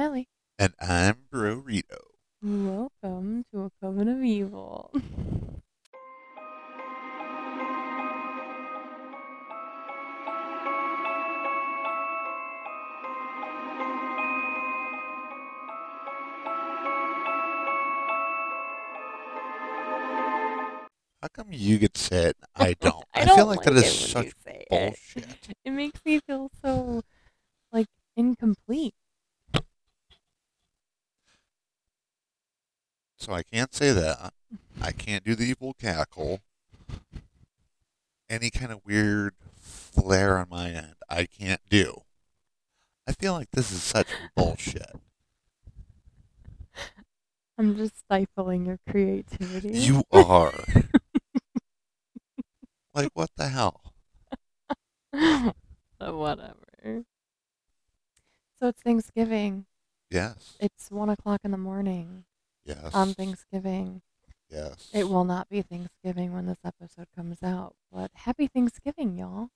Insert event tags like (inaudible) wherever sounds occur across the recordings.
Allie. And I'm Burrito. Welcome to a Coven of Evil. How come you get to say it and I (laughs) don't? I don't like that like is it when such you say it. bullshit. It makes me feel so like incomplete. So I can't say that. I can't do the evil cackle. Any kind of weird flair on my end, I can't do. I feel like this is such bullshit. I'm just stifling your creativity. You are. like, what the hell? But whatever. So it's Thanksgiving. Yes. It's one o'clock in the morning Yes. on Thanksgiving. Yes. It will not be Thanksgiving when this episode comes out, but happy Thanksgiving, y'all.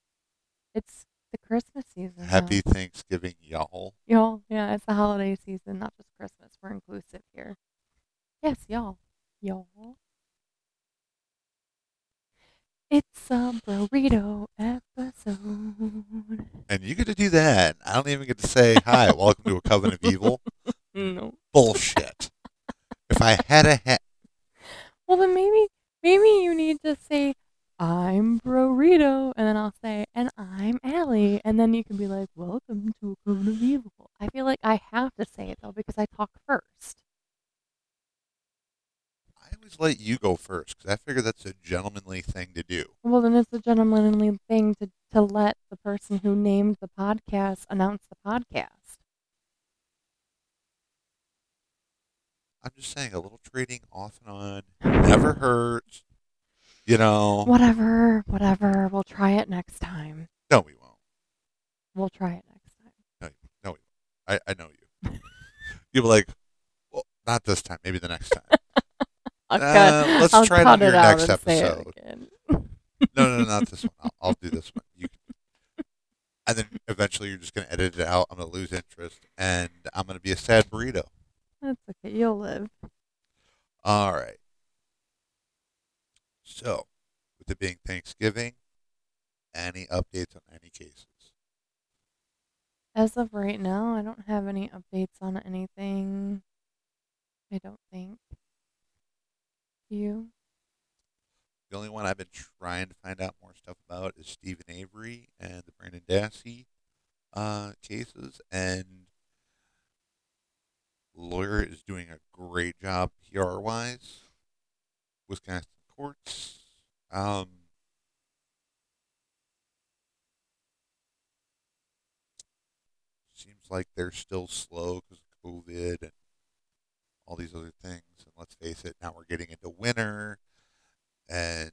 It's the Christmas season. Happy now. Thanksgiving, y'all. y'all. Yeah, it's the holiday season, not just Christmas. We're inclusive here. Yes, y'all. Y'all. It's a burrito episode. And you get to do that. I don't even get to say, hi, welcome to a Coven of Evil. (laughs) No. Bullshit. if I had a hat. Well, then maybe maybe you need to say, "I'm Burrito," and then I'll say, "And I'm Allie," and then you can be like, "Welcome to a Coven of Evil." I feel like I have to say it though because I talk first. I always let you go first because I figure that's a gentlemanly thing to do. Well, then it's a gentlemanly thing to to let the person who named the podcast announce the podcast. I'm just saying, a little trading off and on never hurts. You know. Whatever, whatever. We'll try it next time. No, we won't. We'll try it next time. No, no, we won't. I, I know you. (laughs) You'll be like, well, not this time. Maybe the next time. (laughs) I'll Uh, cut, let's I'll try it cut on your out next and say it episode. again. No, no, no, (laughs) not this one. I'll, I'll do this one. You. And then eventually you're just going to edit it out. I'm going to lose interest. And I'm going to be a sad burrito. That's okay. You'll live. All right. So, with it being Thanksgiving, any updates on any cases? As of right now, I don't have any updates on anything. I don't think. You? The only one I've been trying to find out more stuff about is Steven Avery and the Brendan Dassey uh, cases. And lawyer is doing a great job PR wise. Wisconsin courts. Um, seems like they're still slow because of COVID and all these other things. And let's face it, now we're getting into winter, and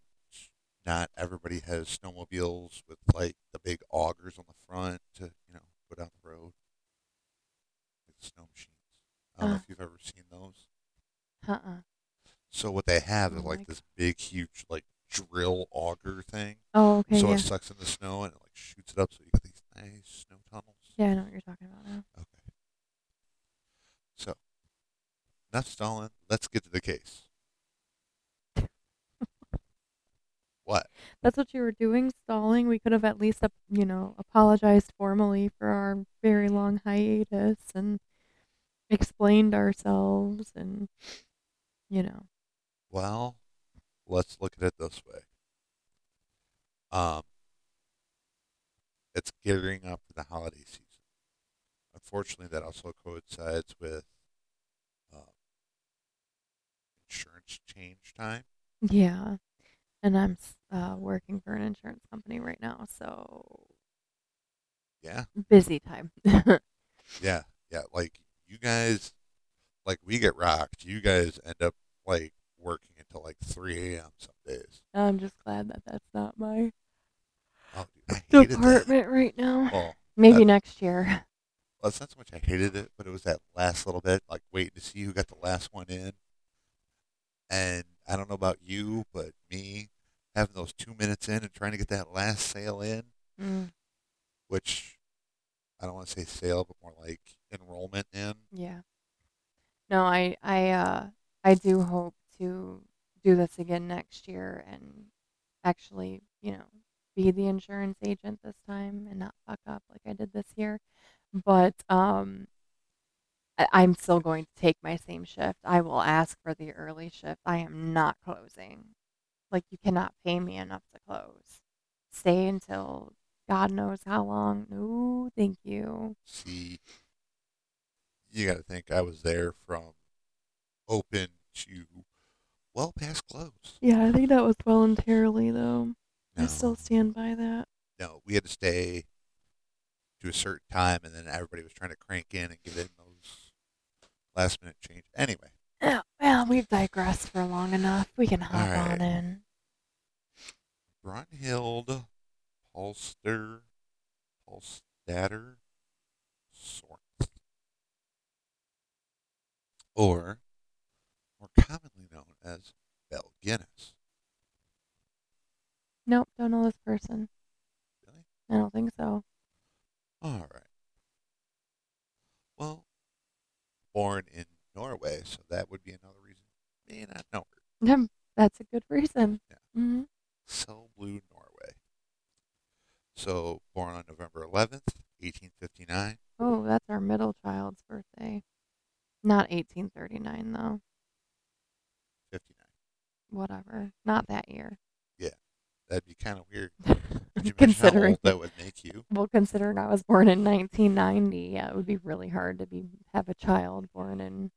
not everybody has snowmobiles with like the big augers on the front to you know go down the road, like the snow machines. I don't know Uh. if you've ever seen those. Uh-uh. So what they have is Oh like this big, huge, like drill auger thing. Oh, okay, so yeah. it sucks in the snow and it like shoots it up, so you get these nice snow tunnels. Yeah, I know what you're talking about now. Okay. So, enough stalling. Let's get to the case. (laughs) what? That's what you were doing, stalling. We could have at least, ap- you know, apologized formally for our very long hiatus and explained ourselves and, you know. Well, let's look at it this way. Um, it's gearing up for the holiday season. Unfortunately, that also coincides with uh, insurance change time. Yeah. And I'm uh, working for an insurance company right now, so Yeah, busy time. (laughs) yeah, yeah. Like you guys, like we get rocked. You guys end up like working until like 3 a.m. some days. I'm just glad that that's not my Oh, dude, I hated that. department right now. Well, Maybe uh, next year. Well, it's not so much I hated it, but it was that last little bit, like waiting to see who got the last one in. And I don't know about you, but me having those two minutes in and trying to get that last sale in, Mm. which I don't want to say sale, but more like enrollment in. Yeah. No, I I uh I do hope to do this again next year and actually, you know, be the insurance agent this time and not fuck up like I did this year. But um I- I'm still going to take my same shift. I will ask for the early shift. I am not closing. Like you cannot pay me enough to close. Stay until God knows how long. No, thank you. See, you got to think I was there from open to well past close. Yeah, I think that was voluntarily though. I still stand by that. no, we had to stay to a certain time, and then everybody was trying to crank in and get in those last minute change. Anyway, Yeah, well, we've digressed for long enough. We can hop All on in. Brynhild Polster Paulsdatter Sorts, or commonly known as Belle Guinness. Nope, don't know this person. Really? I don't think so. All right. Well, born in Norway, so that would be another reason you may not know her. (laughs) That's a good reason. Yeah. hmm Selbu, Norway. So, born on November 11th, 1859. Oh, that's our middle child's birthday. Not 1839 though. 59. Whatever. Not that year. Yeah, that'd be kind of weird. (laughs) You imagine how considering old that would make you? (laughs) well, considering I was born in 1990, yeah, it would be really hard to be have a child born in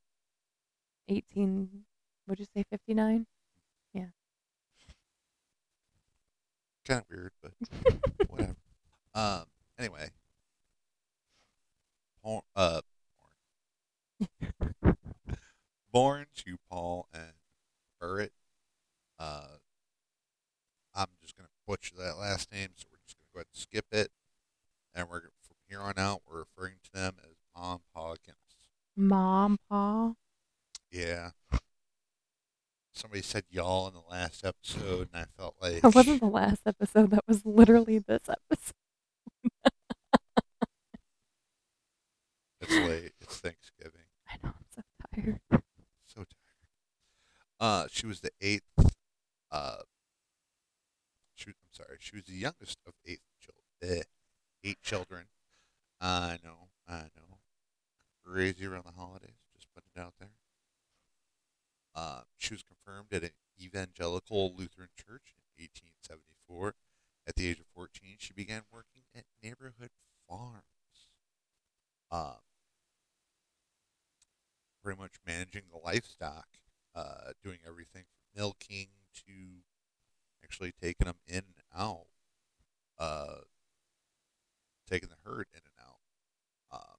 18. Would you say 59? Yeah. Kind of weird, but (laughs) whatever. Um. Anyway. Born, uh, born. born to Paul and Berit. Uh, I'm just gonna butcher that last name, so we're just gonna go ahead and skip it, and we're from here on out we're referring to them as Mom, Pa, Guinness. Mom, Pa. Yeah. Somebody said y'all in the last episode, and I felt like That wasn't the last episode. That was literally this episode. it's late. It's Thanksgiving. I know. I'm so tired. So tired. Uh, she was the eighth. Uh, sorry. She was the youngest of eight children. eight children. I know. I know. Crazy around the holidays. Just putting it out there. Uh, she was confirmed at an evangelical Lutheran church in 1874. At the age of 14, she began working at neighborhood farms. Um, pretty much managing the livestock, uh, doing everything from milking to actually taking them in and out, uh, taking the herd in and out. Um,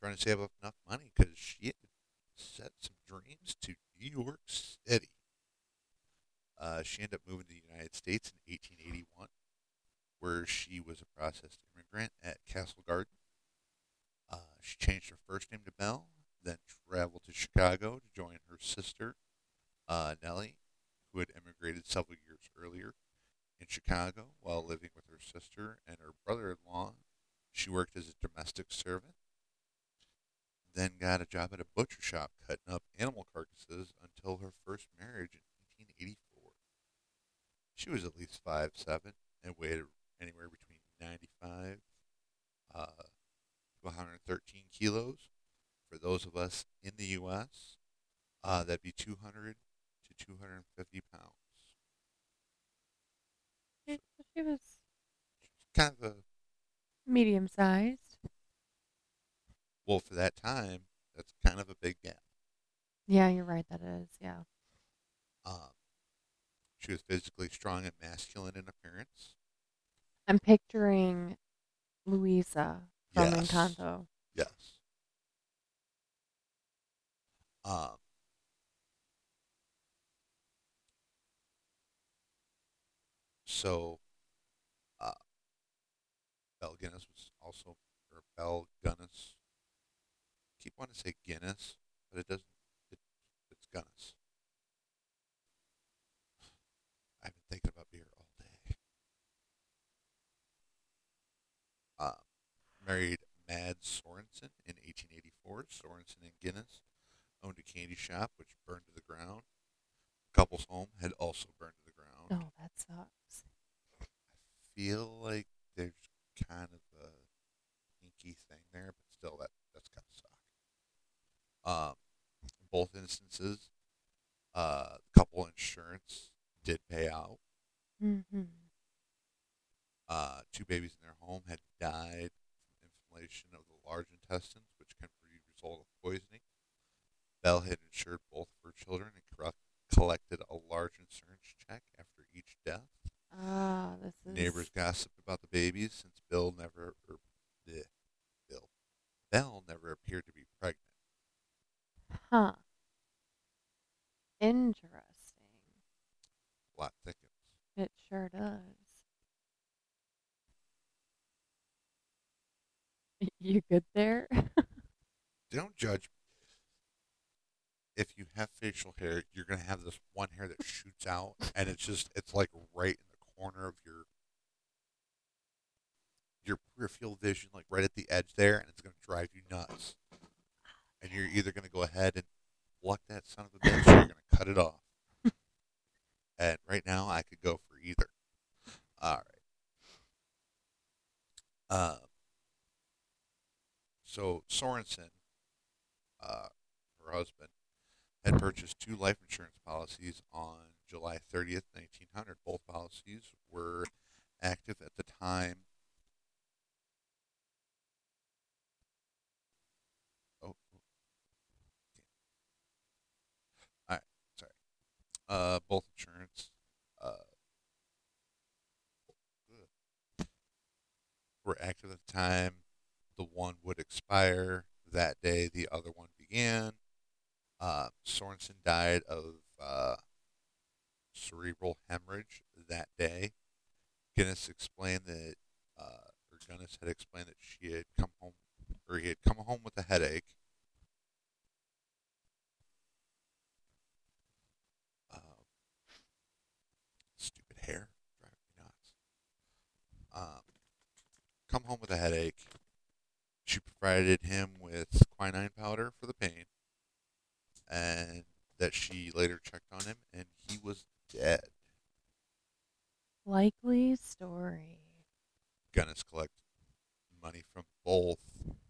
trying to save up enough money because she set some dreams to New York City. Uh, she ended up moving to the United States in 1881, where she was a processed immigrant at Castle Garden. Uh, she changed her first name to Mel, then traveled to Chicago to join her sister, uh, Nellie, who had immigrated several years earlier. In Chicago, while living with her sister and her brother-in-law, she worked as a domestic servant. Then got a job at a butcher shop cutting up animal carcasses until her first marriage in 1884. She was at least five seven and weighed anywhere between 95 uh, to 113 kilos. For those of us in the U.S., uh, that'd be 200 to 250 pounds. She she was Kind of a medium sized. well for that time. That's kind of a big gap. Yeah, you're right. That is. Yeah. Um, she was physically strong and masculine in appearance. I'm picturing Luisa from Yes. Encanto. Yes. Um, so, uh, Belle Guinness was also, or Belle Guinness. Keep wanting to say Guinness, but it doesn't. It, it's Guinness. (sighs) I've been thinking about beer all day. Uh, married Mad Sorensen in 1884. Sorensen and Guinness owned a candy shop which burned to the ground. The couple's home had also burned to the ground. Oh, that sucks. I feel like there's kind of a hinky thing there, but still, that that's kind of suck. Um, in both instances, uh, couple insurance did pay out. Mm-hmm. Uh, two babies in their home had died from inflammation of the large intestines, which can be a result of poisoning. Belle had insured both of her children and collected a large insurance check after each death. Ah, this is Neighbors gossiped about the babies since Bill never, er, or bleh, Bill, Belle never appeared to be pregnant. Huh. Interesting. Plot thickens. It sure does. (laughs) You good there? Don't judge. If you have facial hair, you're gonna have this one hair that shoots out, and it's just it's like right in the corner of your your peripheral vision, like right at the edge there, and it's gonna drive you nuts. And you're either gonna go ahead and pluck that son of a bitch, or you're gonna cut it off. and right now, I could go for either. All right. Um. So Sorensen, uh, her husband, had purchased two life insurance policies on July 30th, 1900. Both policies were active at the time. Oh, oh. all right, sorry. Uh, both insurance uh, were active at the time. The one would expire that day. The other one began. Uh, Sorensen died of uh, cerebral hemorrhage that day. Guinness explained that, uh, or Guinness had explained that she had come home, or he had come home with a headache. Um, stupid hair, driving me nuts. Um, come home with a headache. She provided him with quinine powder for the pain, and that she later checked on him, and he was dead. Likely story. Guinness collected money from both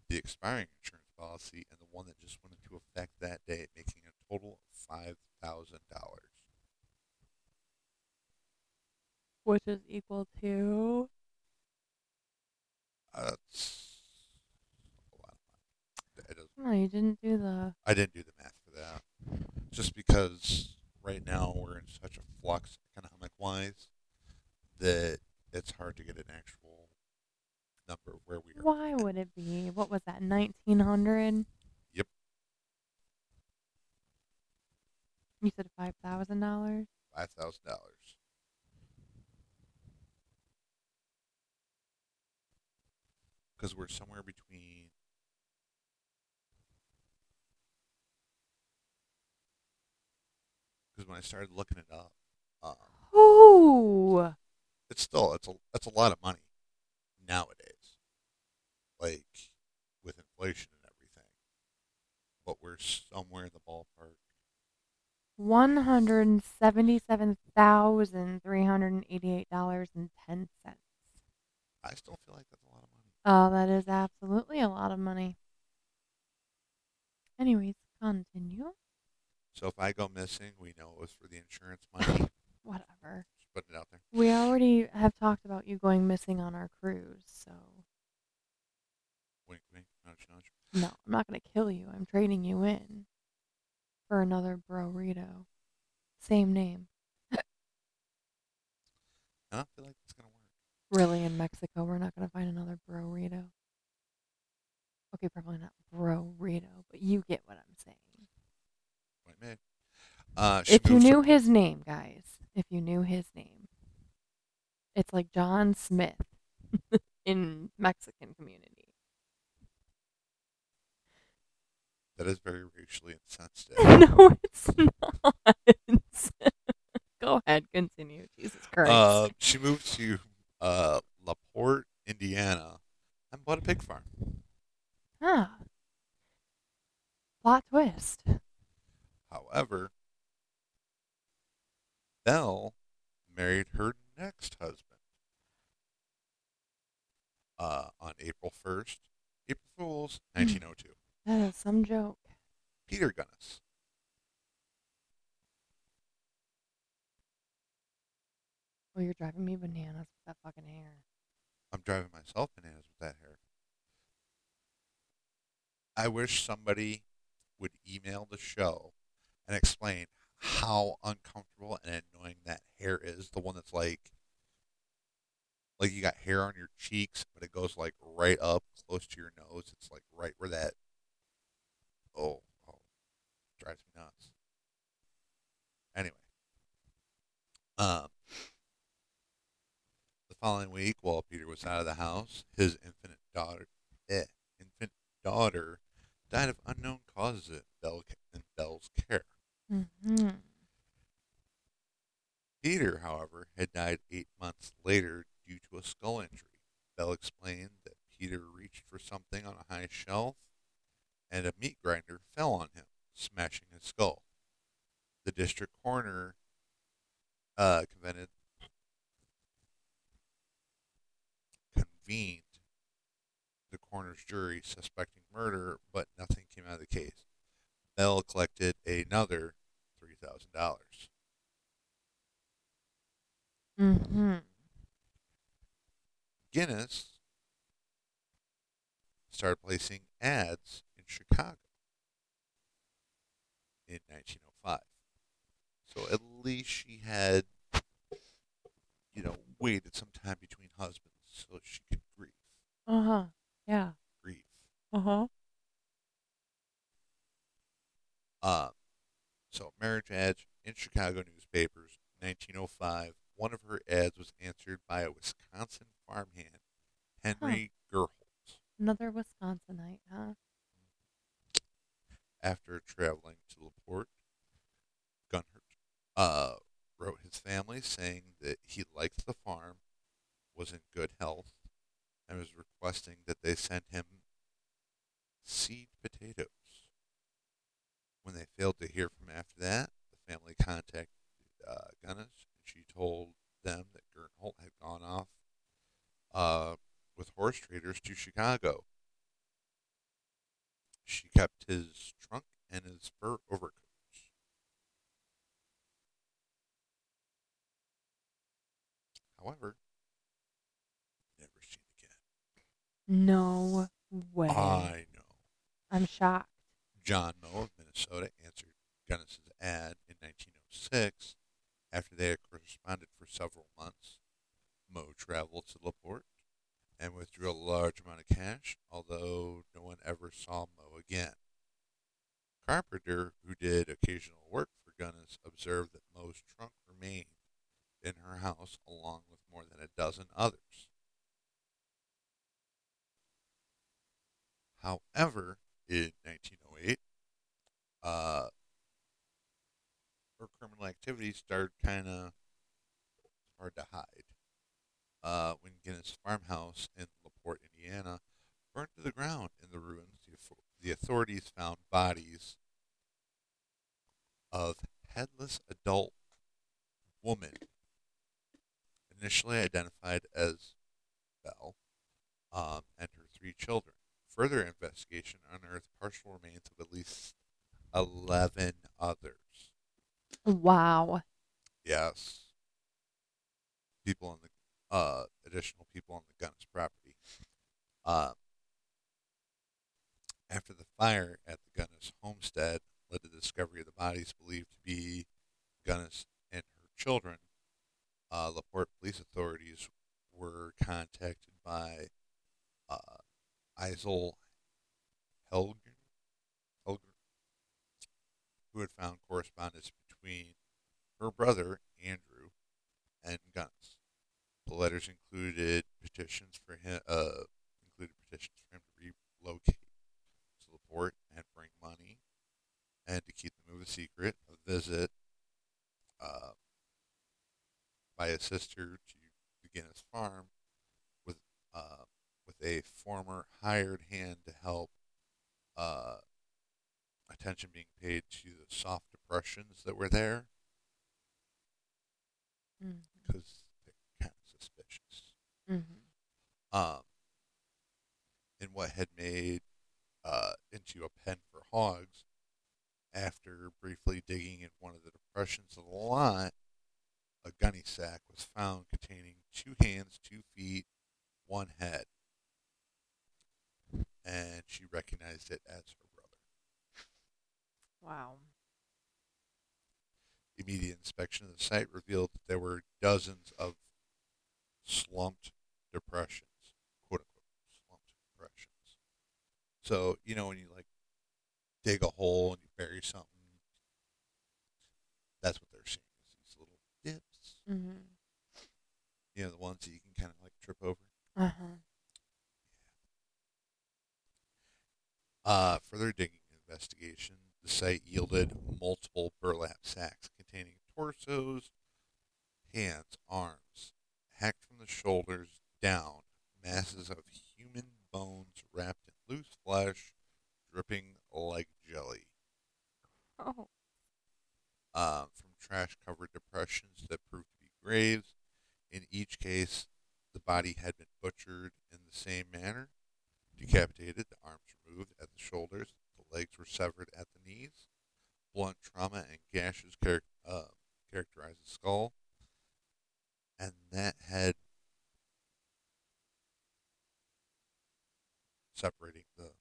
the expiring insurance policy and the one that just went into effect that day, making a total of five thousand dollars. Which is equal to That's a lot of money. It doesn't- no, you didn't do the I didn't do the math for that, just because right now we're in such a flux economic wise that it's hard to get an actual number where we are. why would it be? What was that, nineteen hundred? Yep. You said five thousand dollars? Five thousand dollars. Because we're somewhere between. Because when I started looking it up, um, Ooh. it's still it's a that's a lot of money nowadays. Like with inflation and everything, but we're somewhere in the ballpark. One hundred and seventy-seven thousand three hundred and eighty-eight dollars and ten cents. I still feel like that's a lot of money. Oh, that is absolutely a lot of money. Anyways, continue. So if I go missing, we know it was for the insurance money. (laughs) Whatever. Just putting it out there. We already have talked about you going missing on our cruise, so Wink, wink, nudge, nudge. no, I'm not gonna kill you. I'm trading you in for another burrito. Same name. (laughs) I don't feel like it's gonna work. Really, in Mexico, we're not gonna find another burrito. Okay, probably not burrito, but you get what I'm saying. Point made. Uh, If you knew to- his name, guys, if you knew his name, it's like John Smith (laughs) in Mexican community. that is very racially insensitive. (laughs) no, it's not. (laughs) Go ahead, continue. Jesus Christ. Uh, she moved to uh, Laporte, Indiana, and bought a pig farm. Ah, Plot twist. However, Belle married her next husband uh, on April 1st, April Fool's, hmm. 1902. That is some joke. Peter Gunness, Oh, you're driving me bananas with that fucking hair. I'm driving myself bananas with that hair. I wish somebody would email the show and explain how uncomfortable and annoying that hair is. The one that's like, like you got hair on your cheeks, but it goes like right up close to your nose. It's like right where that. Oh, oh, drives me nuts. Anyway, um, following week, while Peter was out of the house, his infant daughter, eh, infant daughter, died of unknown causes in, Belle, in Belle's care. Mm-hmm. Peter, however, had died eight months later due to a skull injury. Belle explained that Peter reached for something on a high shelf, and a meat grinder fell on him, smashing his skull. The district coroner uh, convened, convened the coroner's jury suspecting murder, but nothing came out of the case. Belle collected another three thousand dollars. Mm-hmm. Guinness started placing ads in Chicago in 1905. So at least she had, you know, waited some time between husbands so she could grieve. Uh-huh. Yeah. Grieve. Uh-huh. Um, so marriage ads in Chicago newspapers, 1905. One of her ads was answered by a Wisconsin farmhand, Henry Gurholt. Another Wisconsinite, huh? After traveling to LaPorte, Gunhart uh, wrote his family saying that he liked the farm, was in good health, and was requesting that they send him seed potatoes. When they failed to hear from after that, the family contacted uh, and she told them that Gurholt had gone off uh, with horse traders to Chicago. She kept his trunk and his fur overcoats. However, never seen again. No way. I know. I'm shocked. John Moe of Minnesota answered Gunness's ad in 1906 after they had corresponded for several months. Moe traveled to LaPorte and withdrew a large amount of cash, although no one ever saw Moe again. Carpenter, who did occasional work for Gunness, observed that Moe's trunk remained in her house along with more than a dozen others. However, in 1908, uh, her criminal activity started kind of hard to hide. Uh, when Guinness farmhouse in LaPorte, Indiana, burned to the ground in the ruins, the, authorities found bodies of headless adult woman, initially identified as Belle, um, and her three children. Further investigation unearthed partial remains of at least 11 others. Wow. Yes. People on the, uh, additional people on the Gunness property. Uh, after the fire at the Gunness homestead led to the discovery of the bodies believed to be Gunness and her children, uh, LaPorte police authorities were contacted by uh, Asle Helgelien, who had found correspondence between her brother, Andrew, and Gunness. The letters included petitions for him, uh, included petitions for him to relocate to the port and bring money, and to keep the move a secret. A visit uh, by a sister to the Guinness farm with uh, a former hired hand to help uh, attention being paid to the soft depressions that were there because they're kind of suspicious. Mm-hmm. Um, in what had made uh, into a pen for hogs, after briefly digging in one of the depressions of the lot, a gunny sack was found containing two hands, two feet, one head. And she recognized it as her brother. Wow. Immediate inspection of the site revealed that there were dozens of slumped depressions, quote unquote, slumped depressions. So, you know, when you like dig a hole and you bury something, that's what they're seeing is these little dips. Mm-hmm. You know, the ones that you can kind of like trip over. Uh huh. Uh, further digging investigation, the site yielded multiple burlap sacks containing torsos, hands, arms, hacked from the shoulders down, masses of human bones wrapped in loose flesh, dripping like jelly. Oh. um, from trash covered depressions that proved to be graves. In each case, the body had been butchered in the same manner decapitated, the arms removed at the shoulders, the legs were severed at the knees. Blunt trauma and gashes char- uh, characterized the skull. And that head separating the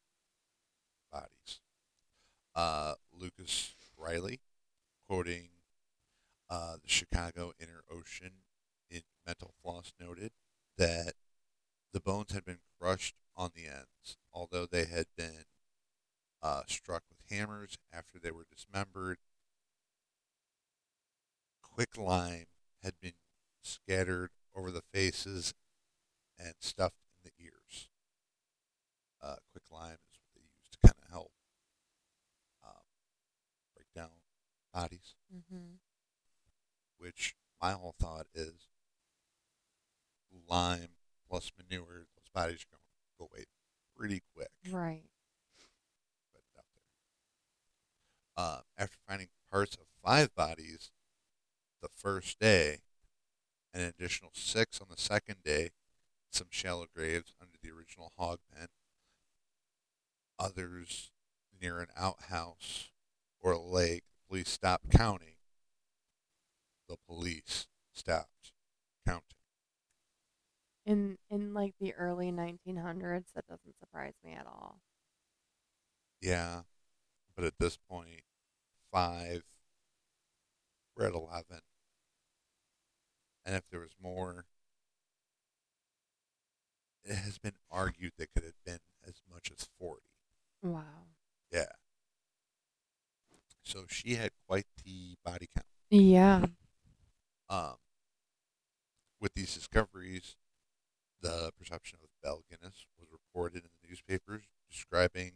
bodies. Uh, Lucas Reilly, quoting uh, the Chicago Inter Ocean in Mental Floss, noted that the bones had been crushed on the ends, although they had been uh, struck with hammers after they were dismembered. Quick lime had been scattered over the faces and stuffed in the ears. Uh, quick lime is what they use to kind of help um, break down bodies. Mm-hmm. Which my whole thought is lime plus manure, those bodies are going to go away pretty quick. Right. It out there. Uh, after finding parts of five bodies the first day, and an additional six on the second day, some shallow graves under the original hog pen, others near an outhouse or a lake, the police stopped counting. The police stopped counting. In in like the early 1900s, that doesn't surprise me at all. Yeah, but at this point, five, we're at 11. And if there was more, it has been argued that could have been as much as 40. Wow. Yeah. So she had quite the body count. Yeah. Um, with these discoveries, the perception of Belle Guinness was reported in the newspapers describing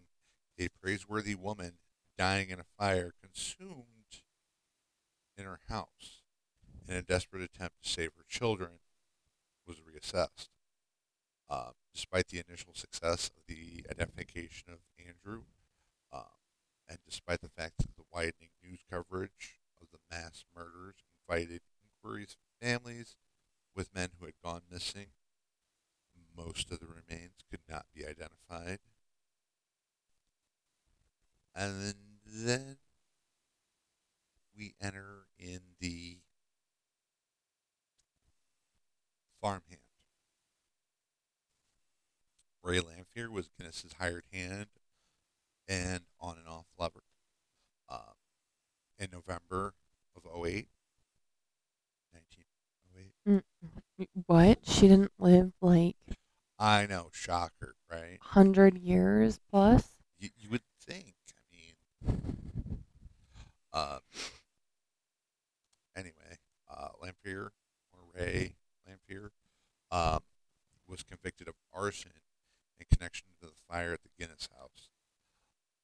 a praiseworthy woman dying in a fire consumed in her house in a desperate attempt to save her children was reassessed. Um, despite the initial success of the identification of Andrew, um, and despite the fact that the widening news coverage of the mass murders invited inquiries from families with men who had gone missing, most of the remains could not be identified. And then we enter in the farmhand. Ray Lamphere was Guinness's hired hand and on and off lover. Um, in November of 08, 1908. What? She didn't live like I know, shocker, right? 100 years plus? You, you would think. I mean, uh, anyway, uh, Lamphere, or Ray Lamphere, um, was convicted of arson in connection to the fire at the Guinness house.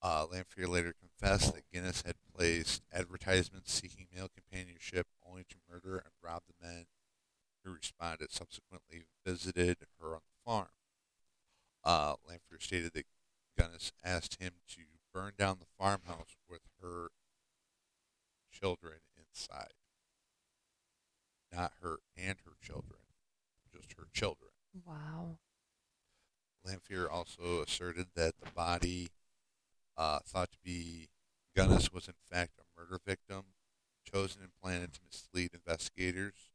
Uh, Lamphere later confessed that Guinness had placed advertisements seeking male companionship only to murder and rob the men who responded. Subsequently, visited her on the farm. Uh, Lamphere stated that Guinness asked him to burn down the farmhouse with her children inside. Not her and her children, just her children. Wow. Lamphere also asserted that the body uh, thought to be Gunness was in fact a murder victim, chosen and planned to mislead investigators.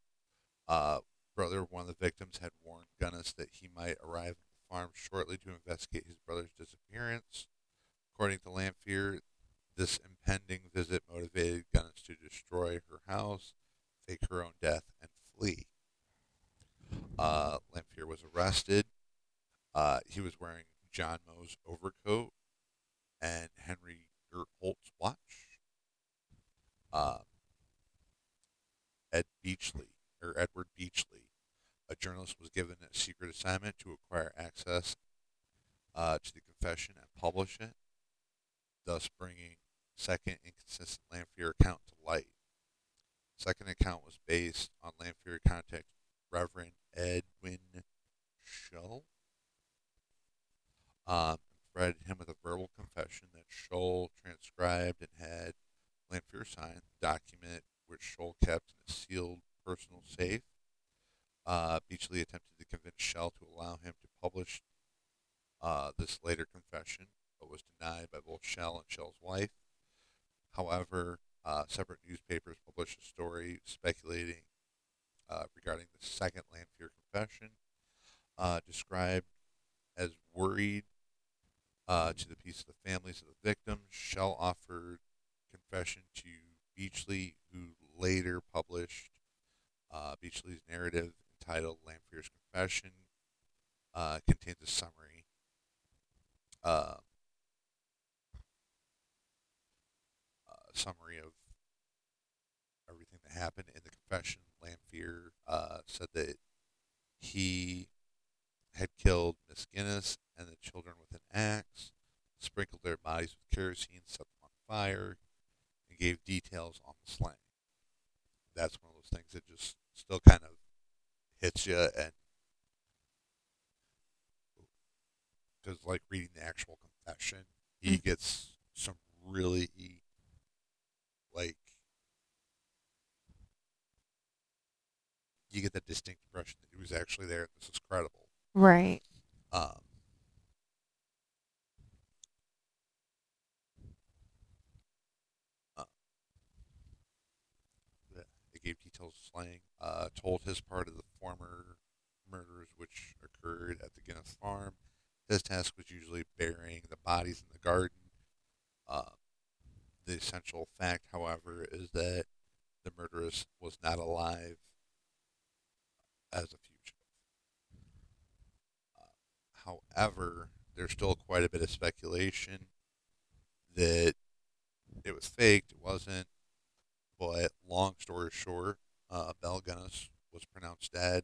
Uh, brother one of the victims had warned Gunness that he might arrive at the farm shortly to investigate his brother's disappearance. According to Lamphere, this impending visit motivated Gunness to destroy her house, fake her own death, and flee. Uh, Lamphere was arrested. Uh, he was wearing John Moe's overcoat and Henry Gurholt's watch. Uh, Ed Beachley, or Edward Beachley, a journalist, was given a secret assignment to acquire access uh, to the confession and publish it, thus bringing second inconsistent Lamphere account to light. Second account was based on Lamphere contact Reverend Edwin Schell. Um, provided him with a verbal confession that Schell transcribed and had Lamphere sign the document which Schell kept in a sealed personal safe. Uh, Beachley attempted to convince Schell to allow him to publish uh, this later confession, but was denied by both Schell and Schell's wife. However, uh, separate newspapers published a story speculating uh, regarding the second Lamphere confession, uh, described as worried uh, to the peace of the families of the victims. Schell offered confession to Beachley, who later published uh, Beachley's narrative entitled Lamphere's Confession. Uh, contains a summary. Uh, summary of everything that happened in the confession. Lamphere uh, said that he had killed Miss Guinness and the children with an axe, sprinkled their bodies with kerosene, set them on fire, and gave details on the slaying. That's one of those things that just still kind of hits you, and because like reading the actual confession, he gets some really like you get the distinct impression that he was actually there this is credible. Right. Um, uh, gave details of slaying. Uh, told his part of the former murders which occurred at the Guinness farm. His task was usually burying the bodies in the garden. Uh, the essential fact, however, is that the murderess was not alive as a fugitive. Uh, however, there's still quite a bit of speculation that it was faked, it wasn't. But long story short, uh, Belle Gunness was pronounced dead,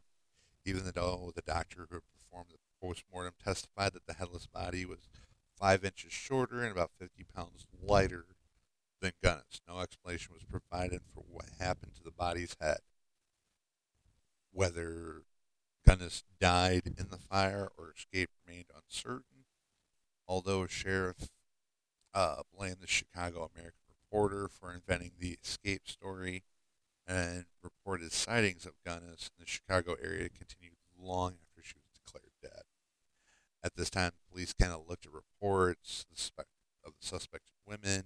even though the doctor who performed the postmortem testified that the headless body was five inches shorter and about 50 pounds lighter than Gunness. No explanation was provided for what happened to the body's head. Whether Gunness died in the fire or escaped remained uncertain, although a sheriff uh, blamed the Chicago American reporter for inventing the escape story and reported sightings of Gunness in the Chicago area continued long after she was declared dead. At this time, police kind of looked at reports of the suspected women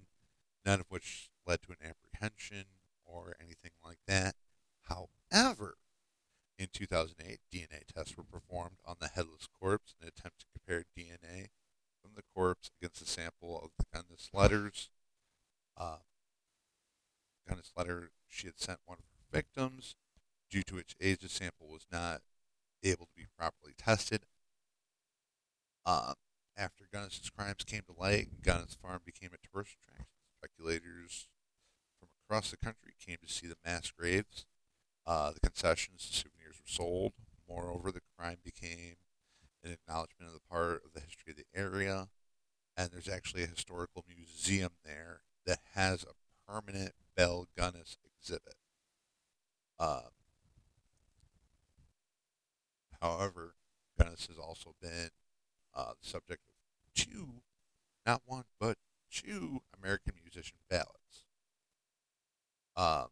none of which led to an apprehension or anything like that. However, in 2008, DNA tests were performed on the headless corpse in an attempt to compare DNA from the corpse against a sample of the Gunness letters. Uh, Gunness letter she had sent one of her victims, due to which age the sample was not able to be properly tested. Uh, after Gunness's crimes came to light, Gunness Farm became a tourist attraction speculators from across the country came to see the mass graves. Uh, the concessions and souvenirs were sold. Moreover, the crime became an acknowledgement of the part of the history of the area. And there's actually a historical museum there that has a permanent Belle Gunness exhibit. Um, however, Gunness has also been uh, the subject of two, not one, but two American musician ballads. Um,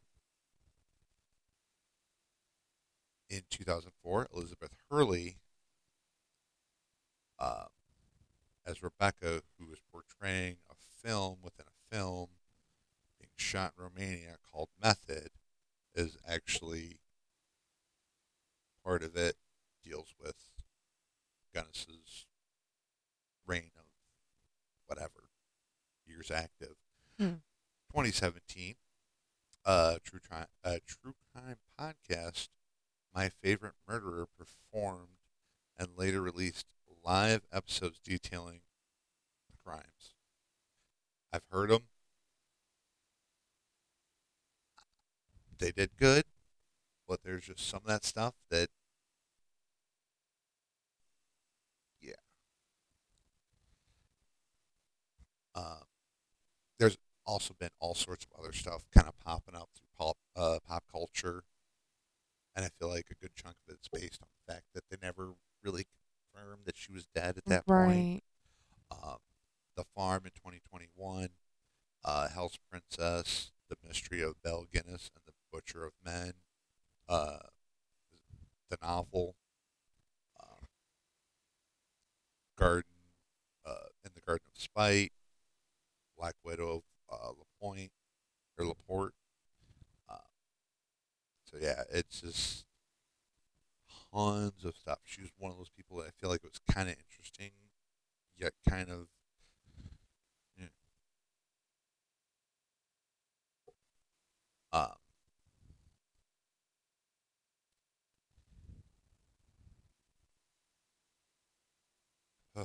in 2004, Elizabeth Hurley, uh, as Rebecca, who is portraying a film within a film shot in Romania called Method, is actually part of it, deals with Gunness's reign of whatever years active. Hmm. 2017, uh, true crime, uh, true crime podcast. My favorite murderer performed and later released live episodes detailing crimes. I've heard them. They did good, but there's just some of that stuff that Um, there's also been all sorts of other stuff kind of popping up through pop uh, pop culture, and I feel like a good chunk of it's based on the fact that they never really confirmed that she was dead at that point. Um, the Farm in 2021, uh, Hell's Princess, The Mystery of Belle Gunness and Butcher of Men, uh, the novel, um, Garden, uh, in the Garden of Spite, Black Widow of uh, Lapointe or Laporte. Uh, so yeah, it's just tons of stuff. She was one of those people that I feel like it was kind of interesting, yet kind of. Um, I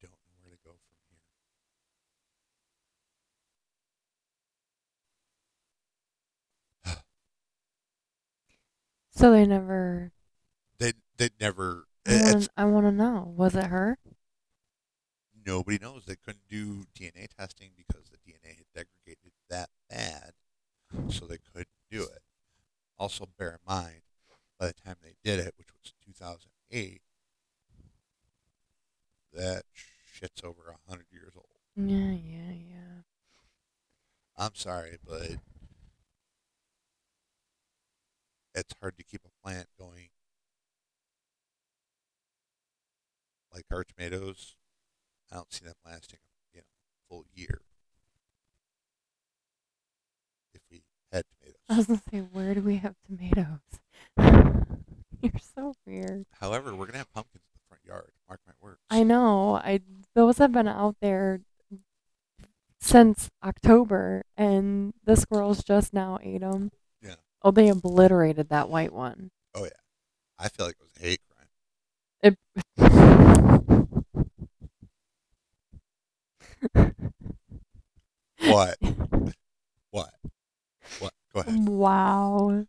don't know where to go from here. So they never. They they never. I want to know. Was it her? nobody knows. They couldn't do DNA testing because the DNA had degraded that bad, so they couldn't do it. Also, bear in mind, by the time they did it, which was 2008, that shit's over a hundred years old. Yeah, yeah, yeah. I'm sorry, but it's hard to keep a plant going like our tomatoes. I don't see them lasting, you know, a full year. If we had tomatoes. I was gonna say, where do we have tomatoes? (laughs) You're so weird. However, we're gonna have pumpkins in the front yard. Mark my words. I know. I those have been out there since October, and the squirrels just now ate them. Oh, they obliterated that white one. Oh yeah, I feel like it was a hate crime. It. (laughs) What? (laughs) what? What? Go ahead. wow.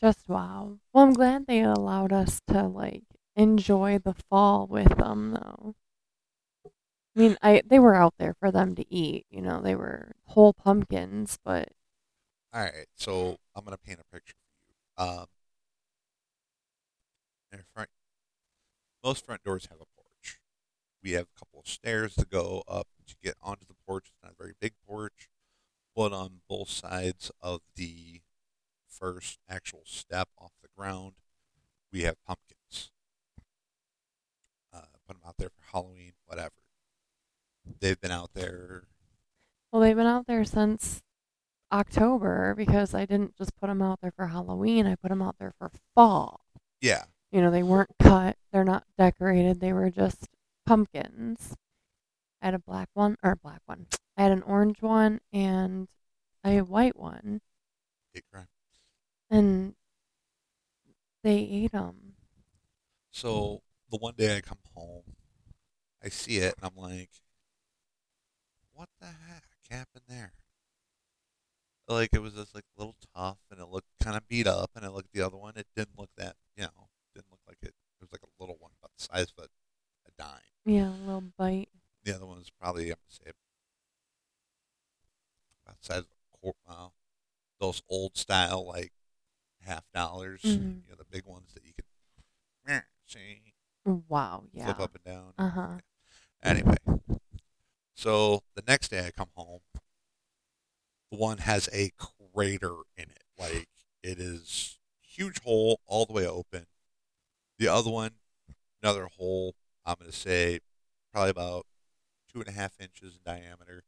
Just wow. Well, I'm glad they allowed us to like enjoy the fall with them, though. I mean, I they were out there for them to eat. You know, they were whole pumpkins, but All right, so I'm gonna paint a picture for you. Um, front, most front doors have a porch. We have a couple of stairs to go up to get onto the porch. It's not a very big porch, but on both sides of the first actual step off the ground, we have pumpkins. Uh, put them out there for Halloween, whatever. They've been out there. well, they've been out there since October because I didn't just put them out there for Halloween. I put them out there for fall. Yeah, You know, they weren't cut. They're not decorated. They were just pumpkins. I had a black one or a black one. I had an orange one and a white one, hate crime. and they ate them. So the one day I come home, I see it, and I'm like, "What the heck happened there?" Like it was just like a little tough, and it looked kind of beat up. And I looked at the other one; it didn't look that, you know, didn't look like it. It was like a little one about the size of a, a dime. Yeah, a little bite. The other one was probably I'm gonna say about the size of a quarter. Uh, those old style like half dollars, Mhm. you know, the big ones that you could see Wow. Yeah. Flip up and down. Uh huh. Anyway, So the next day I come home, one has a crater in it. Like it is huge hole all the way open. The other one, another hole. I'm gonna say probably about two and a half inches in diameter.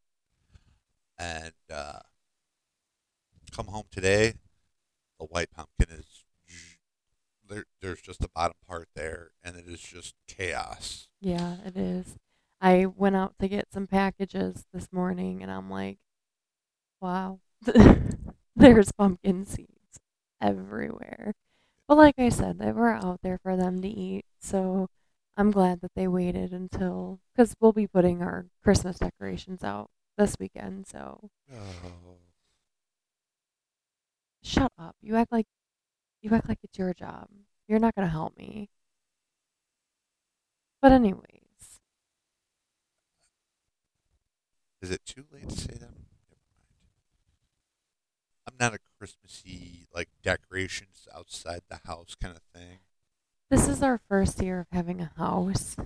And uh, come home today, the white pumpkin is there, there's just the bottom part there, and it is just chaos. Yeah, it is. I went out to get some packages this morning and I'm like, wow, (laughs) there's pumpkin seeds everywhere. But like I said, they were out there for them to eat. So I'm glad that they waited until, because we'll be putting our Christmas decorations out this weekend. So Oh. shut up. You act like, you act like it's your job. You're not going to help me. But anyways, Is it too late to say that? Never mind. I'm not a Christmassy like decorations outside the house kind of thing, this is our first year of having a house.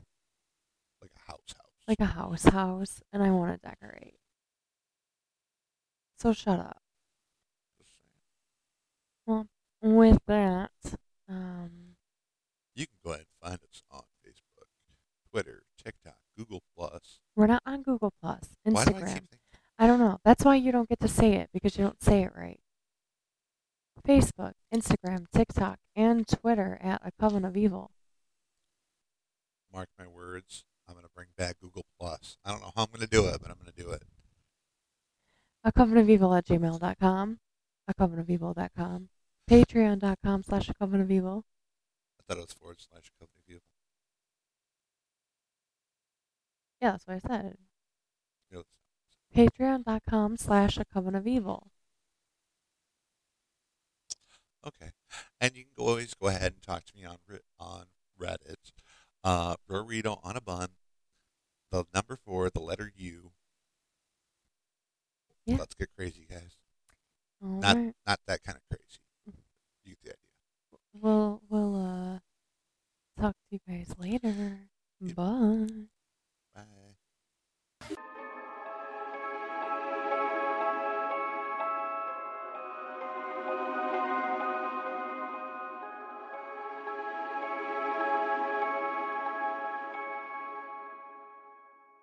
like a house house. like a house house and I want to decorate. So shut up. Well. With that, um, You can go ahead and find us on Facebook, Twitter, TikTok, Google Plus. we're not on Google Plus, Why do I Instagram. I don't know. That's why you don't get to say it because you don't say it right. Facebook, Instagram, TikTok, and Twitter at a coven of evil. Mark my words. I'm gonna bring back Google Plus. I don't know how I'm gonna do it, but I'm gonna do it. A coven of evil at gmail.com, a coven of evil.com, patreon.com slash a coven of evil. I thought it was forward slash company view. Yeah, that's what I said. You know, it's- Patreon.com slash a coven of evil. Okay, and you can go, always go ahead and talk to me on Re- on Reddit. Uh, burrito on a bun. The number four, the letter U. Yeah. Let's get crazy, guys. All Not right. not that kind of crazy. You get the idea. We'll we'll uh talk to you guys later. Bye.